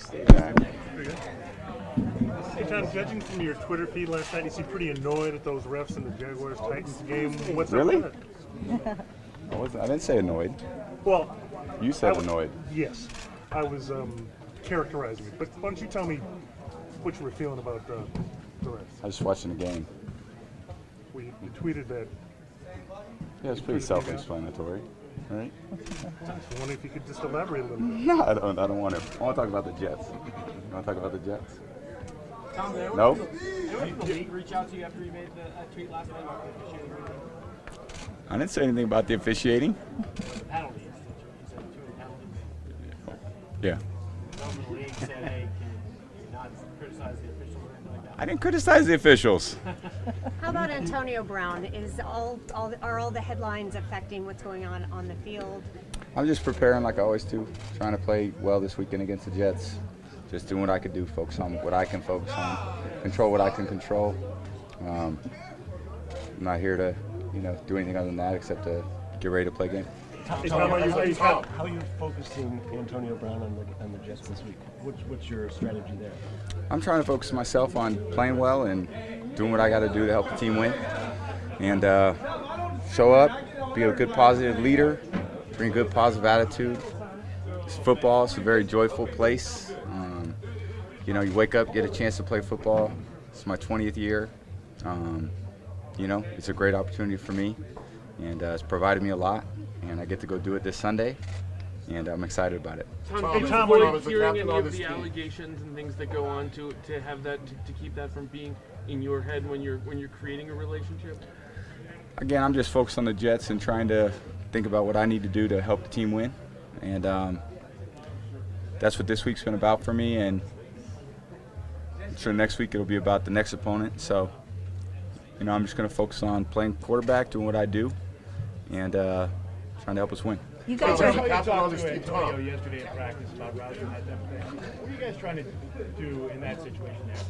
Stay. Hey, Tom, judging from your Twitter feed last night, you seem pretty annoyed at those refs in the Jaguars Titans game. What's Really? up it? I, didn't say annoyed. Well, You said was- annoyed. Yes, I was um, characterizing it. But why don't you tell me what you were feeling about uh, the refs? I was just watching the game. We you tweeted that. Yeah, it's pretty self-explanatory, right? I was wondering if you could just elaborate a little bit. No, I don't. I don't want to. I want to talk about the Jets. You want to talk about the Jets? Tom, did No. anyone the league reach out to you after you made the uh, tweet last night about the officiating I didn't say anything about the officiating. the penalties? You said two penalties. Yeah. Someone from the league said, hey, can you not criticize the officials or anything like that? I didn't criticize the officials. How about Antonio Brown? Is all, all are all the headlines affecting what's going on on the field? I'm just preparing like I always do, trying to play well this weekend against the Jets. Just doing what I could do, focus on what I can focus on, control what I can control. Um, I'm not here to, you know, do anything other than that except to get ready to play a game. Hey, Tom, are you, are you How, how are you focusing Antonio Brown on the, on the Jets this week? What's, what's your strategy there? I'm trying to focus myself on playing well and doing what I got to do to help the team win, and uh, show up, be a good positive leader, bring a good positive attitude. It's football. It's a very joyful place. Um, you know, you wake up, get a chance to play football. It's my 20th year. Um, you know, it's a great opportunity for me, and uh, it's provided me a lot. And I get to go do it this Sunday, and I'm excited about it. Tom, Hey, Tom, avoid what is the hearing any of of the team? allegations and things that go on to to have that to, to keep that from being in your head when you're when you're creating a relationship? Again, I'm just focused on the Jets and trying to think about what I need to do to help the team win, and um, that's what this week's been about for me. And so next week it'll be about the next opponent. So, you know, I'm just going to focus on playing quarterback, doing what I do, and uh, trying to help us win. You guys Tom, are as a captain on Antonio yesterday at practice about routes and that type of thing. What are you guys trying to do in that situation there?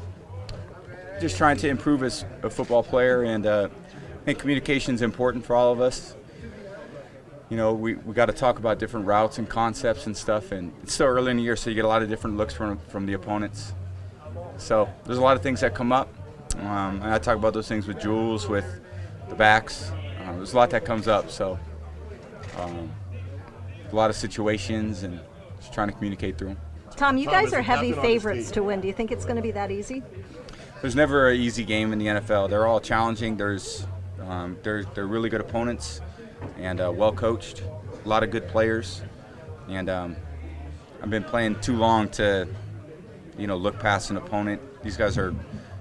just trying to improve as a football player, and uh, I think communication is important for all of us. You know, we, we got to talk about different routes and concepts and stuff, and it's still early in the year, so you get a lot of different looks from, from the opponents. So there's a lot of things that come up, um, and I talk about those things with Jules, with the backs. Um, there's a lot that comes up, so um, a lot of situations, and just trying to communicate through them. Tom, you Tom, guys are heavy captain on this favorites to win. Do you think it's going to be that easy? There's never an easy game in the NFL. They're all challenging. There's um, they're they're really good opponents and uh, well coached. A lot of good players, and um, I've been playing too long to you know look past an opponent. These guys are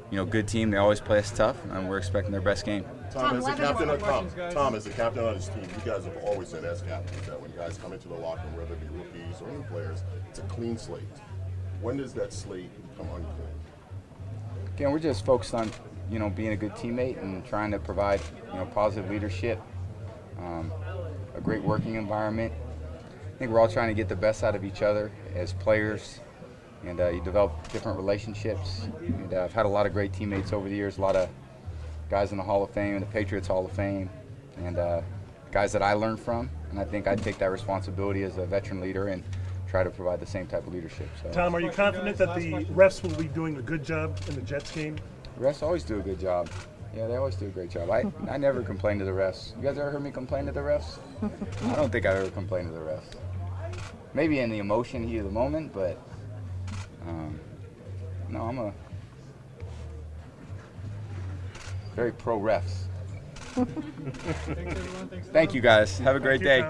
you know good team. They always play us tough, and we're expecting their best game. Tom, Tom, as the captain of Tom, questions, guys. Tom, as the captain on this team, you guys have always said as captains that when guys come into the locker room, whether it be rookies or new players, it's a clean slate. When does that slate become unclean? Again, we're just focused on, you know, being a good teammate and trying to provide, you know, positive leadership, um, a great working environment. I think we're all trying to get the best out of each other as players, and uh, you develop different relationships. And uh, I've had a lot of great teammates over the years, a lot of guys in the Hall of Fame and the Patriots Hall of Fame, and uh, guys that I learned from. And I think I take that responsibility as a veteran leader and try to provide the same type of leadership. So. Tom, are you confident that the refs will be doing a good job in the Jets game? The refs always do a good job. Yeah, they always do a great job. I, I never complain to the refs. You guys ever heard me complain to the refs? I don't think I've ever complained to the refs. Maybe in the emotion, heat of the moment, but um, no, I'm a very pro refs. Thank you guys. Have a great day.